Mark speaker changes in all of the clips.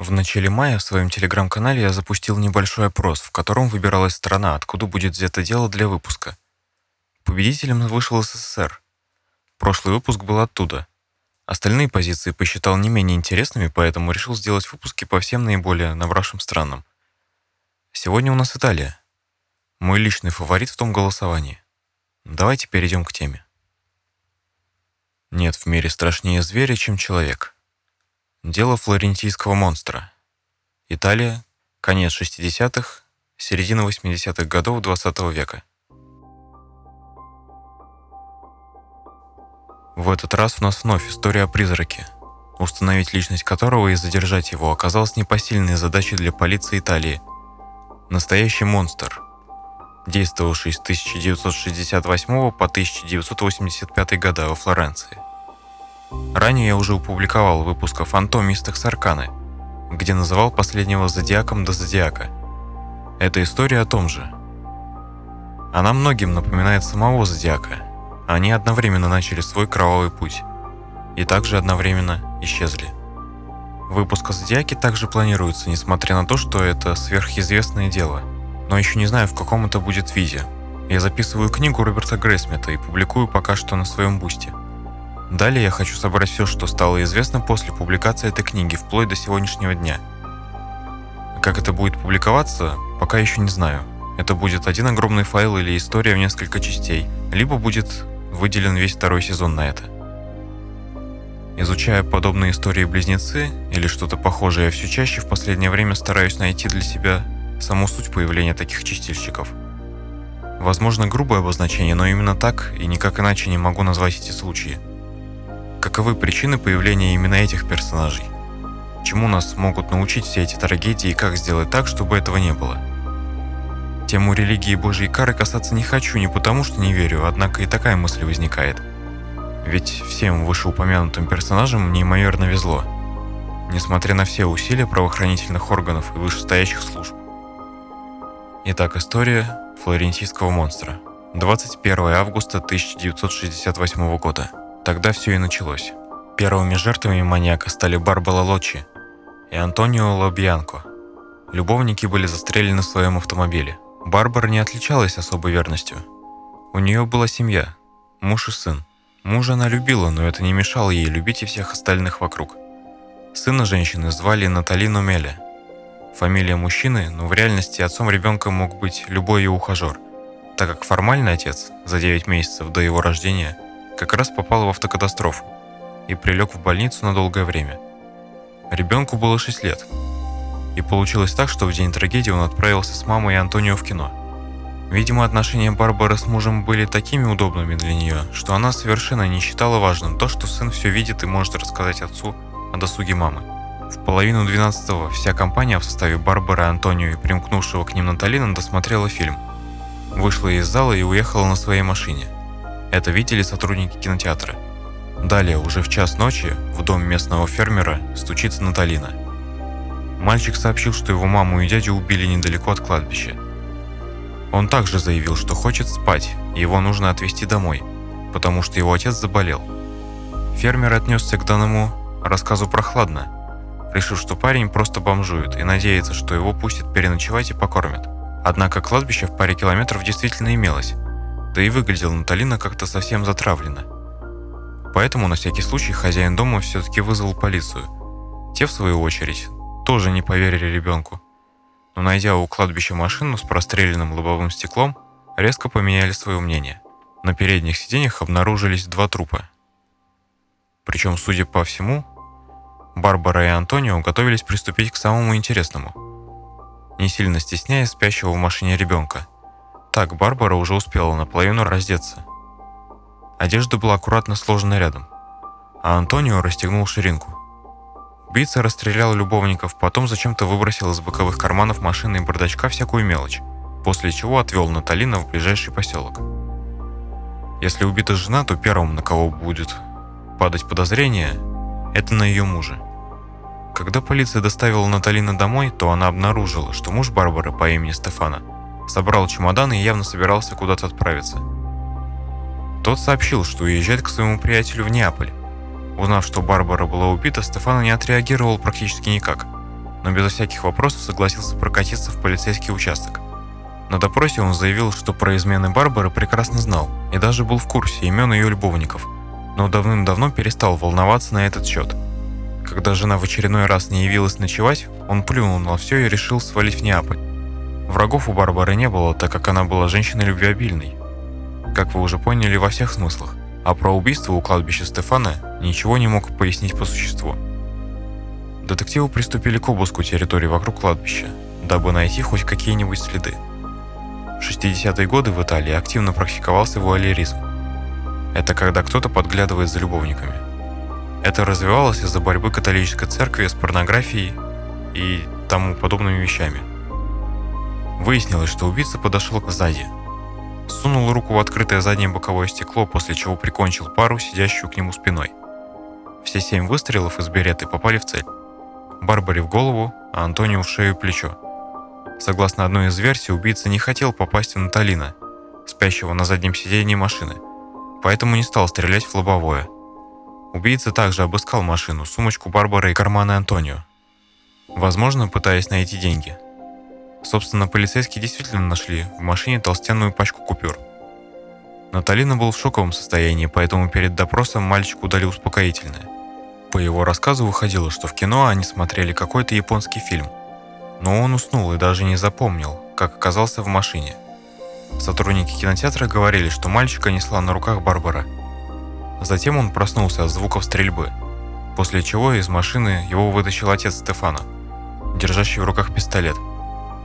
Speaker 1: В начале мая в своем телеграм-канале я запустил небольшой опрос, в котором выбиралась страна, откуда будет взято дело для выпуска. Победителем вышел СССР. Прошлый выпуск был оттуда. Остальные позиции посчитал не менее интересными, поэтому решил сделать выпуски по всем наиболее набравшим странам. Сегодня у нас Италия. Мой личный фаворит в том голосовании. Давайте перейдем к теме. Нет в мире страшнее зверя, чем человек. Дело флорентийского монстра. Италия, конец 60-х, середина 80-х годов 20 -го века. В этот раз у нас вновь история о призраке, установить личность которого и задержать его оказалось непосильной задачей для полиции Италии. Настоящий монстр, действовавший с 1968 по 1985 года во Флоренции. Ранее я уже опубликовал выпуск о фантомистах Сарканы, где называл последнего зодиаком до зодиака. Эта история о том же. Она многим напоминает самого зодиака. Они одновременно начали свой кровавый путь и также одновременно исчезли. Выпуск о зодиаке также планируется, несмотря на то, что это сверхизвестное дело. Но еще не знаю, в каком это будет виде. Я записываю книгу Роберта Грейсмита и публикую пока что на своем бусте. Далее я хочу собрать все, что стало известно после публикации этой книги, вплоть до сегодняшнего дня. Как это будет публиковаться, пока еще не знаю. Это будет один огромный файл или история в несколько частей, либо будет выделен весь второй сезон на это. Изучая подобные истории-близнецы или что-то похожее, я все чаще в последнее время стараюсь найти для себя саму суть появления таких чистильщиков. Возможно, грубое обозначение, но именно так и никак иначе не могу назвать эти случаи – Каковы причины появления именно этих персонажей? Чему нас могут научить все эти трагедии и как сделать так, чтобы этого не было? Тему религии и божьей кары касаться не хочу не потому, что не верю, однако и такая мысль возникает. Ведь всем вышеупомянутым персонажам неимоверно везло, несмотря на все усилия правоохранительных органов и вышестоящих служб. Итак, история флорентийского монстра. 21 августа 1968 года. Тогда все и началось. Первыми жертвами маньяка стали Барбара Лочи и Антонио Лобьянко. Любовники были застрелены в своем автомобиле. Барбара не отличалась особой верностью. У нее была семья, муж и сын. Мужа она любила, но это не мешало ей любить и всех остальных вокруг. Сына женщины звали Натали Нумеля. Фамилия мужчины, но в реальности отцом ребенка мог быть любой ее ухажер, так как формальный отец за 9 месяцев до его рождения – как раз попал в автокатастрофу и прилег в больницу на долгое время. Ребенку было 6 лет. И получилось так, что в день трагедии он отправился с мамой и Антонио в кино. Видимо, отношения Барбары с мужем были такими удобными для нее, что она совершенно не считала важным то, что сын все видит и может рассказать отцу о досуге мамы. В половину двенадцатого вся компания в составе Барбары, Антонио и примкнувшего к ним Наталина досмотрела фильм. Вышла из зала и уехала на своей машине – это видели сотрудники кинотеатра. Далее, уже в час ночи, в дом местного фермера стучится Наталина. Мальчик сообщил, что его маму и дядю убили недалеко от кладбища. Он также заявил, что хочет спать, его нужно отвезти домой, потому что его отец заболел. Фермер отнесся к данному рассказу прохладно, решив, что парень просто бомжует и надеется, что его пустят переночевать и покормят. Однако кладбище в паре километров действительно имелось, да и выглядела Наталина как-то совсем затравлена. Поэтому на всякий случай хозяин дома все-таки вызвал полицию. Те, в свою очередь, тоже не поверили ребенку. Но найдя у кладбища машину с простреленным лобовым стеклом, резко поменяли свое мнение. На передних сиденьях обнаружились два трупа. Причем, судя по всему, Барбара и Антонио готовились приступить к самому интересному. Не сильно стесняясь спящего в машине ребенка – так, Барбара уже успела наполовину раздеться. Одежда была аккуратно сложена рядом, а Антонио расстегнул ширинку. Убийца расстрелял любовников, потом зачем-то выбросил из боковых карманов машины и бардачка всякую мелочь, после чего отвел Наталина в ближайший поселок. Если убита жена, то первым, на кого будет падать подозрение, это на ее мужа. Когда полиция доставила Наталина домой, то она обнаружила, что муж Барбары по имени Стефана – собрал чемодан и явно собирался куда-то отправиться. Тот сообщил, что уезжает к своему приятелю в Неаполь. Узнав, что Барбара была убита, Стефано не отреагировал практически никак. но безо всяких вопросов согласился прокатиться в полицейский участок. На допросе он заявил, что про измены Барбары прекрасно знал и даже был в курсе имен ее любовников, но давным-давно перестал волноваться на этот счет. Когда жена в очередной раз не явилась ночевать, он плюнул на все и решил свалить в Неаполь. Врагов у Барбары не было, так как она была женщиной любвеобильной. Как вы уже поняли, во всех смыслах. А про убийство у кладбища Стефана ничего не мог пояснить по существу. Детективы приступили к обыску территории вокруг кладбища, дабы найти хоть какие-нибудь следы. В 60-е годы в Италии активно практиковался вуалеризм. Это когда кто-то подглядывает за любовниками. Это развивалось из-за борьбы католической церкви с порнографией и тому подобными вещами. Выяснилось, что убийца подошел к сзади, сунул руку в открытое заднее боковое стекло, после чего прикончил пару, сидящую к нему спиной. Все семь выстрелов из береты попали в цель. Барбаре в голову, а Антонио в шею и плечо. Согласно одной из версий, убийца не хотел попасть в Наталина, спящего на заднем сидении машины, поэтому не стал стрелять в лобовое. Убийца также обыскал машину, сумочку Барбары и карманы Антонио. Возможно, пытаясь найти деньги. Собственно, полицейские действительно нашли в машине толстенную пачку купюр. Наталина был в шоковом состоянии, поэтому перед допросом мальчику дали успокоительное – по его рассказу выходило, что в кино они смотрели какой-то японский фильм. Но он уснул и даже не запомнил, как оказался в машине. Сотрудники кинотеатра говорили, что мальчика несла на руках Барбара. Затем он проснулся от звуков стрельбы, после чего из машины его вытащил отец Стефана, держащий в руках пистолет.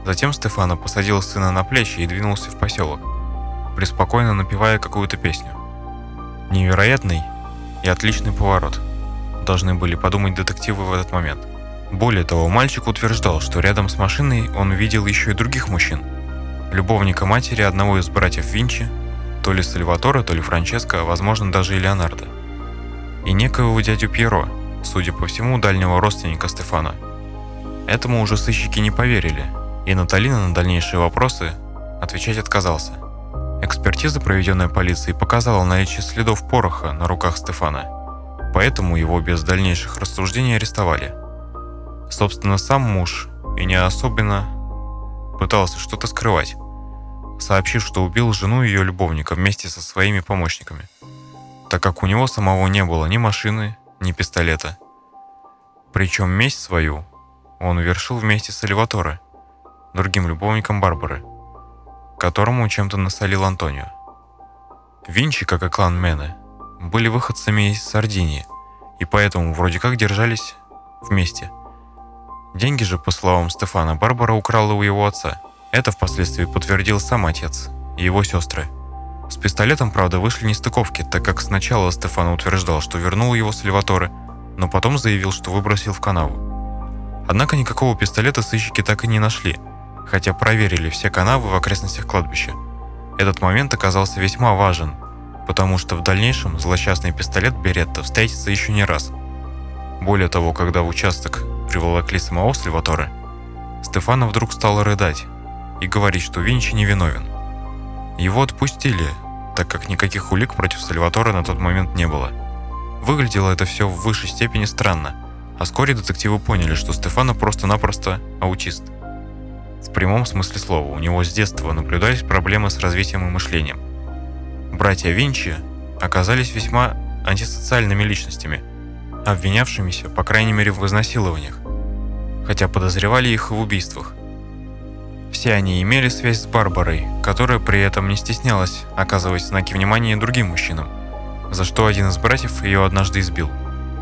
Speaker 1: Затем Стефана посадил сына на плечи и двинулся в поселок, преспокойно напевая какую-то песню. Невероятный и отличный поворот – должны были подумать детективы в этот момент. Более того, мальчик утверждал, что рядом с машиной он видел еще и других мужчин. Любовника матери одного из братьев Винчи, то ли Сальватора, то ли Франческо, а возможно даже и Леонардо. И некоего дядю Пьеро, судя по всему, дальнего родственника Стефана. Этому уже сыщики не поверили, и Наталина на дальнейшие вопросы отвечать отказался. Экспертиза, проведенная полицией, показала наличие следов пороха на руках Стефана – поэтому его без дальнейших рассуждений арестовали. Собственно, сам муж и не особенно пытался что-то скрывать, сообщив, что убил жену ее любовника вместе со своими помощниками, так как у него самого не было ни машины, ни пистолета. Причем месть свою он вершил вместе с Элеваторе, другим любовником Барбары, которому чем-то насолил Антонио. Винчи, как и клан Мене, были выходцами из Сардинии, и поэтому вроде как держались вместе. Деньги же, по словам Стефана, Барбара украла у его отца. Это впоследствии подтвердил сам отец и его сестры. С пистолетом, правда, вышли нестыковки, так как сначала Стефан утверждал, что вернул его с Леваторы, но потом заявил, что выбросил в канаву. Однако никакого пистолета сыщики так и не нашли, хотя проверили все канавы в окрестностях кладбища. Этот момент оказался весьма важен, потому что в дальнейшем злосчастный пистолет Беретта встретится еще не раз. Более того, когда в участок приволокли самого Сальваторе, Стефана вдруг стала рыдать и говорить, что Винчи невиновен. Его отпустили, так как никаких улик против Сальватора на тот момент не было. Выглядело это все в высшей степени странно, а вскоре детективы поняли, что Стефана просто-напросто аутист. В прямом смысле слова, у него с детства наблюдались проблемы с развитием и мышлением – братья Винчи оказались весьма антисоциальными личностями, обвинявшимися, по крайней мере, в изнасилованиях, хотя подозревали их в убийствах. Все они имели связь с Барбарой, которая при этом не стеснялась оказывать знаки внимания другим мужчинам, за что один из братьев ее однажды избил.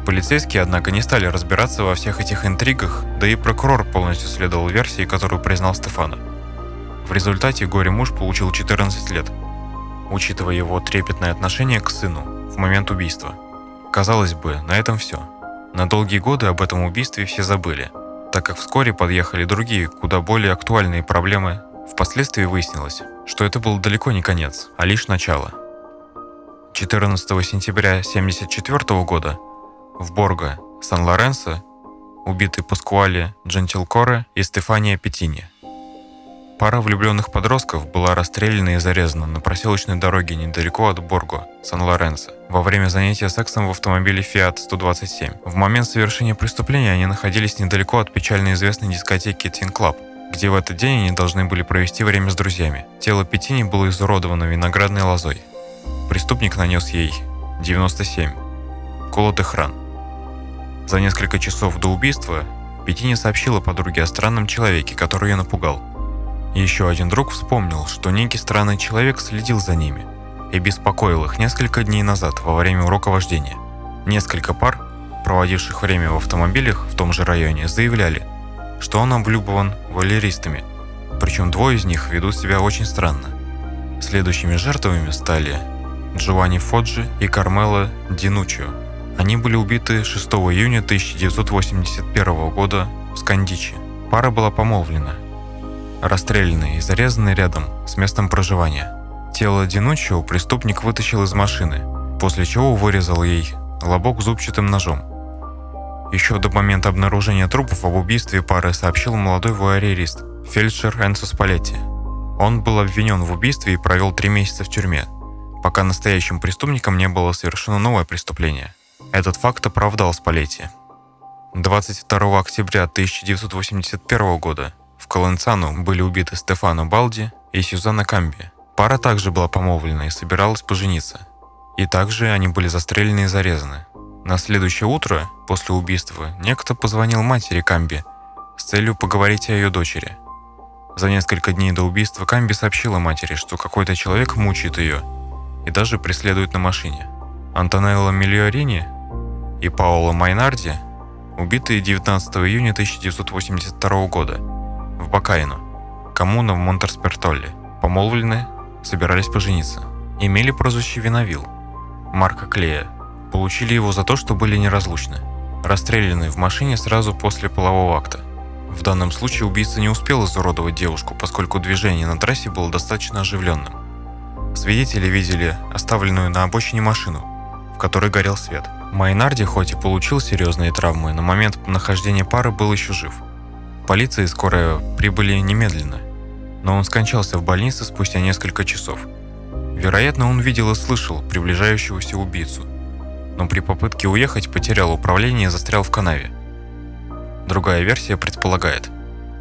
Speaker 1: Полицейские, однако, не стали разбираться во всех этих интригах, да и прокурор полностью следовал версии, которую признал Стефана. В результате горе-муж получил 14 лет – учитывая его трепетное отношение к сыну в момент убийства. Казалось бы, на этом все. На долгие годы об этом убийстве все забыли, так как вскоре подъехали другие, куда более актуальные проблемы. Впоследствии выяснилось, что это был далеко не конец, а лишь начало. 14 сентября 1974 года в Борго, Сан-Лоренсо, убиты Паскуале Джентилкоре и Стефания Петини. Пара влюбленных подростков была расстреляна и зарезана на проселочной дороге недалеко от Борго, Сан-Лоренцо, во время занятия сексом в автомобиле Fiat 127. В момент совершения преступления они находились недалеко от печально известной дискотеки Teen Club, где в этот день они должны были провести время с друзьями. Тело Петини было изуродовано виноградной лозой. Преступник нанес ей 97 колотых ран. За несколько часов до убийства Петини сообщила подруге о странном человеке, который ее напугал. Еще один друг вспомнил, что некий странный человек следил за ними и беспокоил их несколько дней назад во время урока вождения. Несколько пар, проводивших время в автомобилях в том же районе, заявляли, что он облюбован валеристами, причем двое из них ведут себя очень странно. Следующими жертвами стали Джованни Фоджи и Кармела Динучио. Они были убиты 6 июня 1981 года в Скандичи. Пара была помолвлена, расстрелянный и зарезанный рядом с местом проживания. Тело Динучио преступник вытащил из машины, после чего вырезал ей лобок зубчатым ножом. Еще до момента обнаружения трупов об убийстве пары сообщил молодой вуайерист, фельдшер Энсо Спалетти. Он был обвинен в убийстве и провел три месяца в тюрьме, пока настоящим преступником не было совершено новое преступление. Этот факт оправдал Спалетти. 22 октября 1981 года в Каланцану были убиты Стефано Балди и Сюзанна Камби. Пара также была помолвлена и собиралась пожениться. И также они были застрелены и зарезаны. На следующее утро, после убийства, некто позвонил матери Камби с целью поговорить о ее дочери. За несколько дней до убийства Камби сообщила матери, что какой-то человек мучает ее и даже преследует на машине. Антонелло Миллиорини и Паоло Майнарди убиты 19 июня 1982 года в Бакайно, коммуна в Монтерспертолле. Помолвлены, собирались пожениться. Имели прозвище Виновил, Марка Клея. Получили его за то, что были неразлучны. Расстреляны в машине сразу после полового акта. В данном случае убийца не успел изуродовать девушку, поскольку движение на трассе было достаточно оживленным. Свидетели видели оставленную на обочине машину, в которой горел свет. Майнарди хоть и получил серьезные травмы, на момент нахождения пары был еще жив. Полиция и скорая прибыли немедленно, но он скончался в больнице спустя несколько часов. Вероятно, он видел и слышал приближающегося убийцу, но при попытке уехать потерял управление и застрял в канаве. Другая версия предполагает,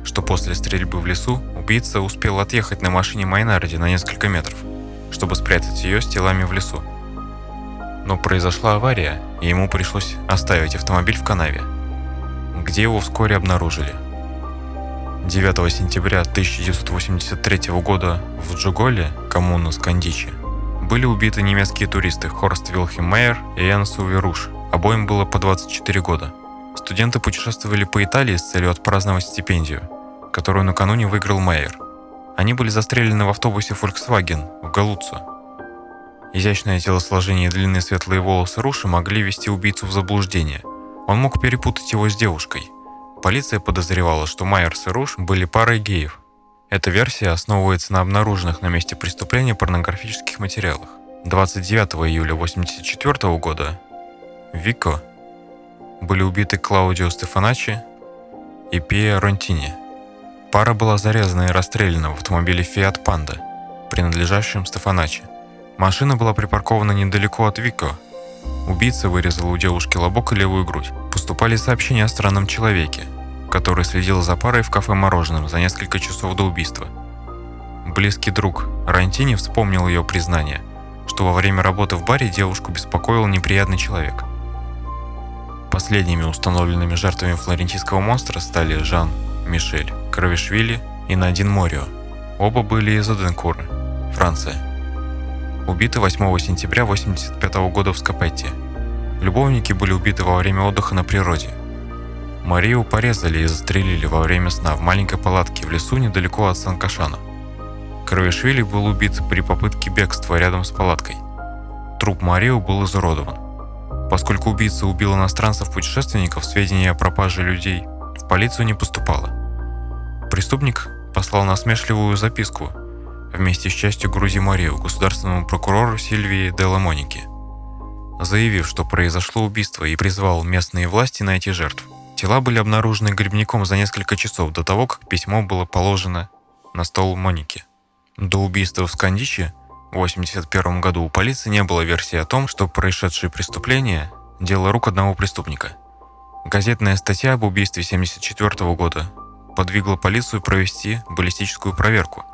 Speaker 1: что после стрельбы в лесу убийца успел отъехать на машине Майнарди на несколько метров – чтобы спрятать ее с телами в лесу. Но произошла авария, и ему пришлось оставить автомобиль в канаве, где его вскоре обнаружили. 9 сентября 1983 года в Джуголе, коммуна Скандичи, были убиты немецкие туристы Хорст Вилхем Мейер и Янсу Веруш. Обоим было по 24 года. Студенты путешествовали по Италии с целью отпраздновать стипендию, которую накануне выиграл Мейер. Они были застрелены в автобусе Volkswagen в Галуцо. Изящное телосложение и длинные светлые волосы Руши могли ввести убийцу в заблуждение. Он мог перепутать его с девушкой. Полиция подозревала, что Майерс и Руш были парой геев. Эта версия основывается на обнаруженных на месте преступления порнографических материалах. 29 июля 1984 года в Вико были убиты Клаудио Стефаначи и Пия Ронтини – Пара была зарезана и расстреляна в автомобиле Fiat Panda, принадлежащем Стефаначи. Машина была припаркована недалеко от Вико. Убийца вырезал у девушки лобок и левую грудь. Поступали сообщения о странном человеке, который следил за парой в кафе мороженым за несколько часов до убийства. Близкий друг Рантини вспомнил ее признание, что во время работы в баре девушку беспокоил неприятный человек. Последними установленными жертвами флорентийского монстра стали Жан Мишель Кравишвили и Надин Морио. Оба были из Оденкура, Франция. Убиты 8 сентября 1985 года в Скопетте. Любовники были убиты во время отдыха на природе. Марию порезали и застрелили во время сна в маленькой палатке в лесу недалеко от Санкашана. Кравишвили был убит при попытке бегства рядом с палаткой. Труп Марио был изуродован. Поскольку убийца убил иностранцев-путешественников, сведения о пропаже людей в полицию не поступало. Преступник послал насмешливую записку вместе с частью Грузи Марию государственному прокурору Сильвии де Ламоники, заявив, что произошло убийство и призвал местные власти найти жертв. Тела были обнаружены грибником за несколько часов до того, как письмо было положено на стол Моники. До убийства в Скандиче в 1981 году у полиции не было версии о том, что происшедшие преступления – дело рук одного преступника. Газетная статья об убийстве 1974 года подвигла полицию провести баллистическую проверку,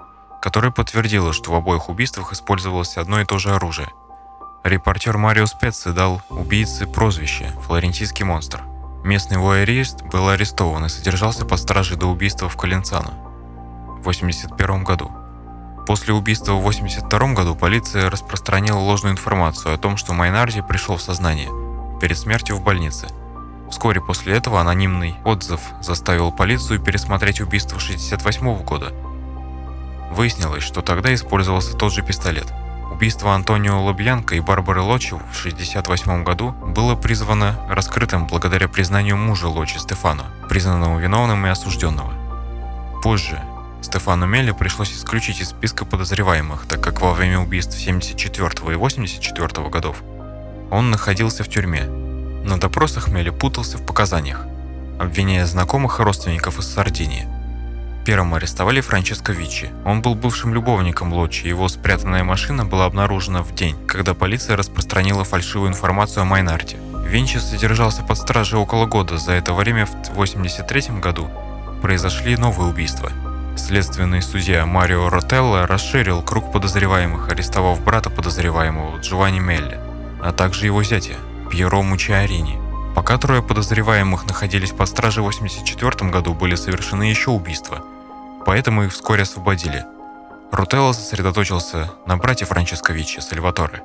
Speaker 1: которая подтвердила, что в обоих убийствах использовалось одно и то же оружие. Репортер Марио Специ дал убийце прозвище «Флорентийский монстр». Местный воерист был арестован и содержался под стражей до убийства в Калинцано в 1981 году. После убийства в 1982 году полиция распространила ложную информацию о том, что Майнарди пришел в сознание перед смертью в больнице. Вскоре после этого анонимный отзыв заставил полицию пересмотреть убийство 1968 года. Выяснилось, что тогда использовался тот же пистолет. Убийство Антонио Лобьянко и Барбары Лочи в 1968 году было призвано раскрытым благодаря признанию мужа Лочи Стефану, признанного виновным и осужденного. Позже Стефану Мелли пришлось исключить из списка подозреваемых, так как во время убийств 74 и 84 годов он находился в тюрьме. На допросах Мелли путался в показаниях, обвиняя знакомых и родственников из Сардинии. Первым арестовали Франческо Вичи. Он был бывшим любовником Лочи, его спрятанная машина была обнаружена в день, когда полиция распространила фальшивую информацию о Майнарте. Винчи содержался под стражей около года, за это время в 1983 году произошли новые убийства – Следственный судья Марио Ротелло расширил круг подозреваемых, арестовав брата подозреваемого Джованни Мелли, а также его зятя Пьеро Мучиарини. Пока трое подозреваемых находились под стражей в 1984 году, были совершены еще убийства, поэтому их вскоре освободили. Ротелло сосредоточился на брате Франческо Вичи, Сальваторе,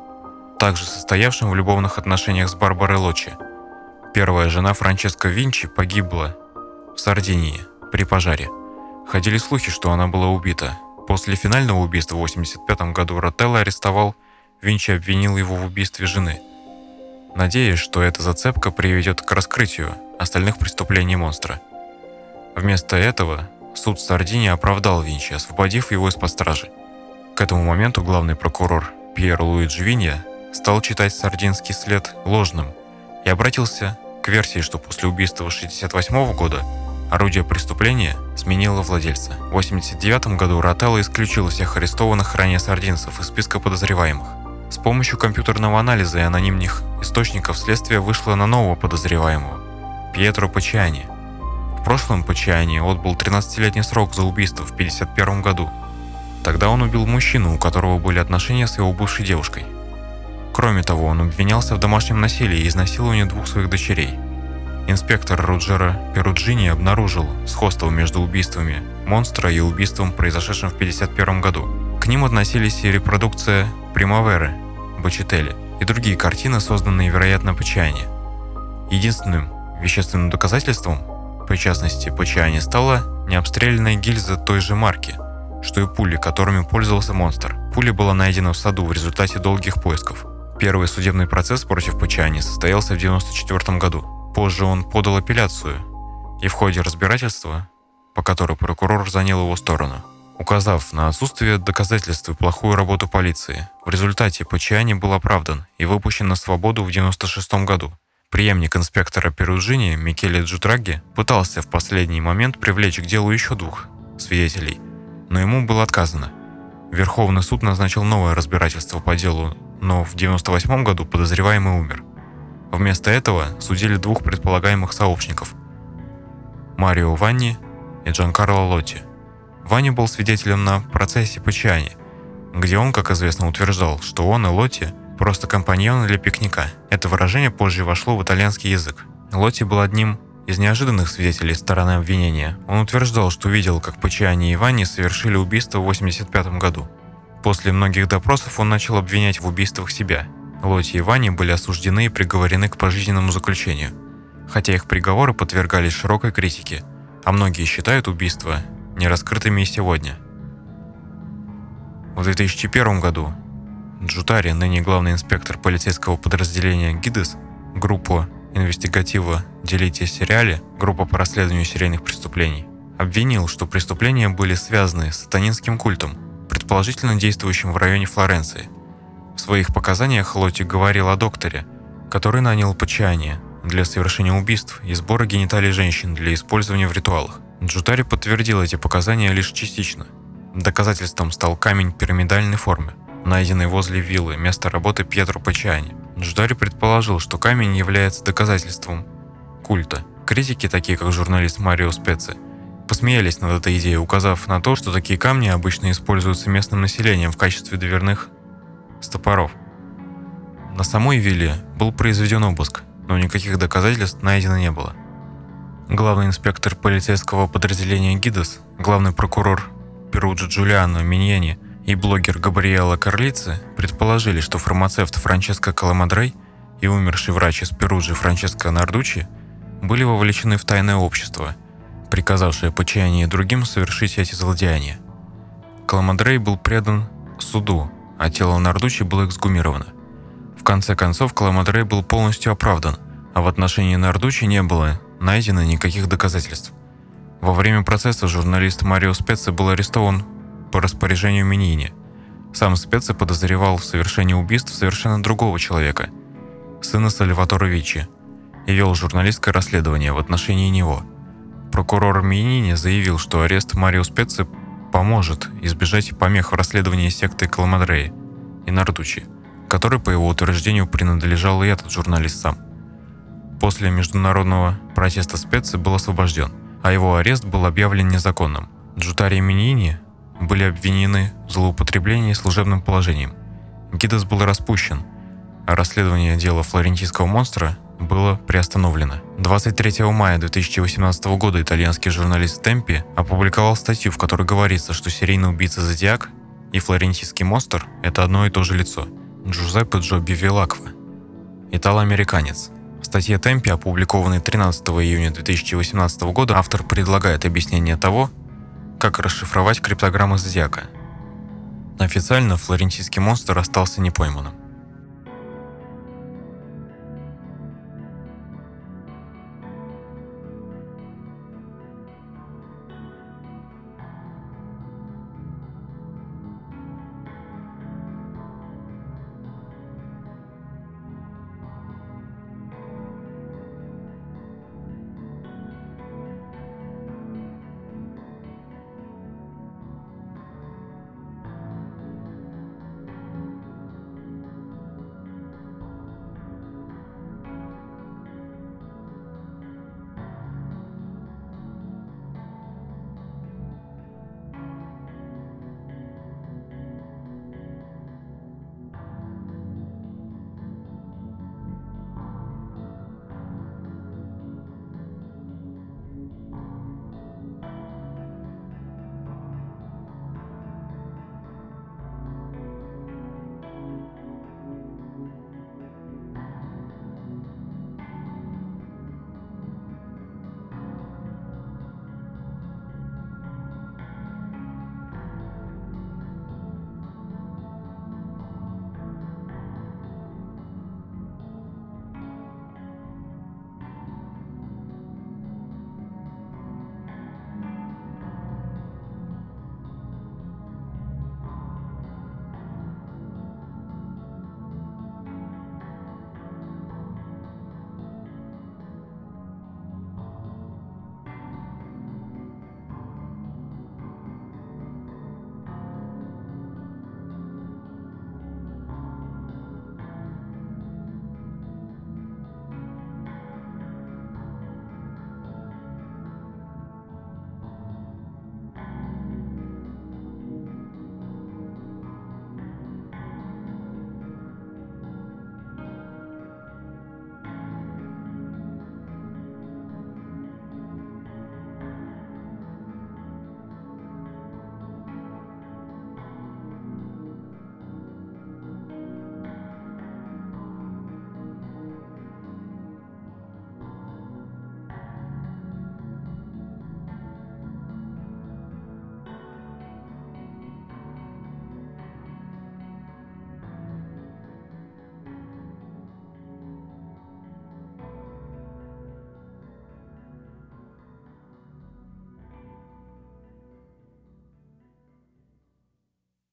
Speaker 1: также состоявшем в любовных отношениях с Барбарой Лочи. Первая жена Франческо Винчи погибла в Сардинии при пожаре. Ходили слухи, что она была убита. После финального убийства в 1985 году Ротелло арестовал, Винчи обвинил его в убийстве жены, надеясь, что эта зацепка приведет к раскрытию остальных преступлений монстра. Вместо этого суд Сардини оправдал Винчи, освободив его из-под стражи. К этому моменту главный прокурор Пьер Луиджи Винья стал читать сардинский след ложным и обратился к версии, что после убийства 1968 года Орудие преступления сменило владельца. В 1989 году Ротелло исключил всех арестованных ранее сардинцев из списка подозреваемых. С помощью компьютерного анализа и анонимных источников следствие вышло на нового подозреваемого – Пьетро Пачиани. Прошлом Пачиани отбыл 13-летний срок за убийство в 1951 году. Тогда он убил мужчину, у которого были отношения с его бывшей девушкой. Кроме того, он обвинялся в домашнем насилии и изнасиловании двух своих дочерей – Инспектор Руджера Перуджини обнаружил сходство между убийствами монстра и убийством, произошедшим в 1951 году. К ним относились и репродукция Примаверы Бочетели и другие картины, созданные, вероятно, Пачиани. Единственным вещественным доказательством причастности Пачиани стала необстрелянная гильза той же марки, что и пули, которыми пользовался монстр. Пуля была найдена в саду в результате долгих поисков. Первый судебный процесс против Пачиани состоялся в 1994 году. Позже он подал апелляцию, и в ходе разбирательства, по которой прокурор занял его сторону, указав на отсутствие доказательств и плохую работу полиции. В результате Пачиани был оправдан и выпущен на свободу в 1996 году. Преемник инспектора Перуджини Микеле Джутраги пытался в последний момент привлечь к делу еще двух свидетелей, но ему было отказано. Верховный суд назначил новое разбирательство по делу, но в 1998 году подозреваемый умер – Вместо этого судили двух предполагаемых сообщников – Марио Ванни и Джанкарло Лотти. Ванни был свидетелем на процессе Пачиани, где он, как известно, утверждал, что он и Лотти – просто компаньоны для пикника. Это выражение позже вошло в итальянский язык. Лотти был одним из неожиданных свидетелей стороны обвинения. Он утверждал, что видел, как Пачиани и Ванни совершили убийство в 1985 году. После многих допросов он начал обвинять в убийствах себя – Лоти и Вани были осуждены и приговорены к пожизненному заключению, хотя их приговоры подвергались широкой критике, а многие считают убийства нераскрытыми и сегодня. В 2001 году Джутари, ныне главный инспектор полицейского подразделения ГИДЕС, группа инвестигатива «Делите сериале», группа по расследованию серийных преступлений, обвинил, что преступления были связаны с сатанинским культом, предположительно действующим в районе Флоренции – в своих показаниях Лоти говорил о докторе, который нанял Пачиани для совершения убийств и сбора гениталий женщин для использования в ритуалах. Джутари подтвердил эти показания лишь частично. Доказательством стал камень пирамидальной формы, найденный возле виллы, место работы Пьетро Пачиани. Джудари предположил, что камень является доказательством культа. Критики, такие как журналист Марио Специ, посмеялись над этой идеей, указав на то, что такие камни обычно используются местным населением в качестве дверных стопоров. На самой вилле был произведен обыск, но никаких доказательств найдено не было. Главный инспектор полицейского подразделения ГИДОС, главный прокурор Перуджи Джулиано Миньяни и блогер Габриэла Карлици предположили, что фармацевт Франческо Каламадрей и умерший врач из Перуджи Франческо Нардучи были вовлечены в тайное общество, приказавшее Пачиани и другим совершить эти злодеяния. Каламадрей был предан суду, а тело Нардучи было эксгумировано. В конце концов, Каламадрей был полностью оправдан, а в отношении Нардучи не было найдено никаких доказательств. Во время процесса журналист Марио Спеце был арестован по распоряжению Минини. Сам Спеце подозревал в совершении убийств совершенно другого человека, сына Сальватора Вичи, и вел журналистское расследование в отношении него. Прокурор Минини заявил, что арест Марио Спеце поможет избежать помех в расследовании секты Каламадреи и Нардучи – которой, по его утверждению, принадлежал и этот журналист сам. После международного протеста специи был освобожден, а его арест был объявлен незаконным. Джутари и Миньини были обвинены в злоупотреблении служебным положением. Гидес был распущен, а расследование дела флорентийского монстра было приостановлено. 23 мая 2018 года итальянский журналист Темпи опубликовал статью, в которой говорится, что серийный убийца Зодиак и флорентийский монстр – это одно и то же лицо – Джузеппе Джоби Вилаква, итало-американец. В статье Темпи, опубликованной 13 июня 2018 года, автор предлагает объяснение того, как расшифровать криптограммы Зодиака. Официально флорентийский монстр остался непойманным.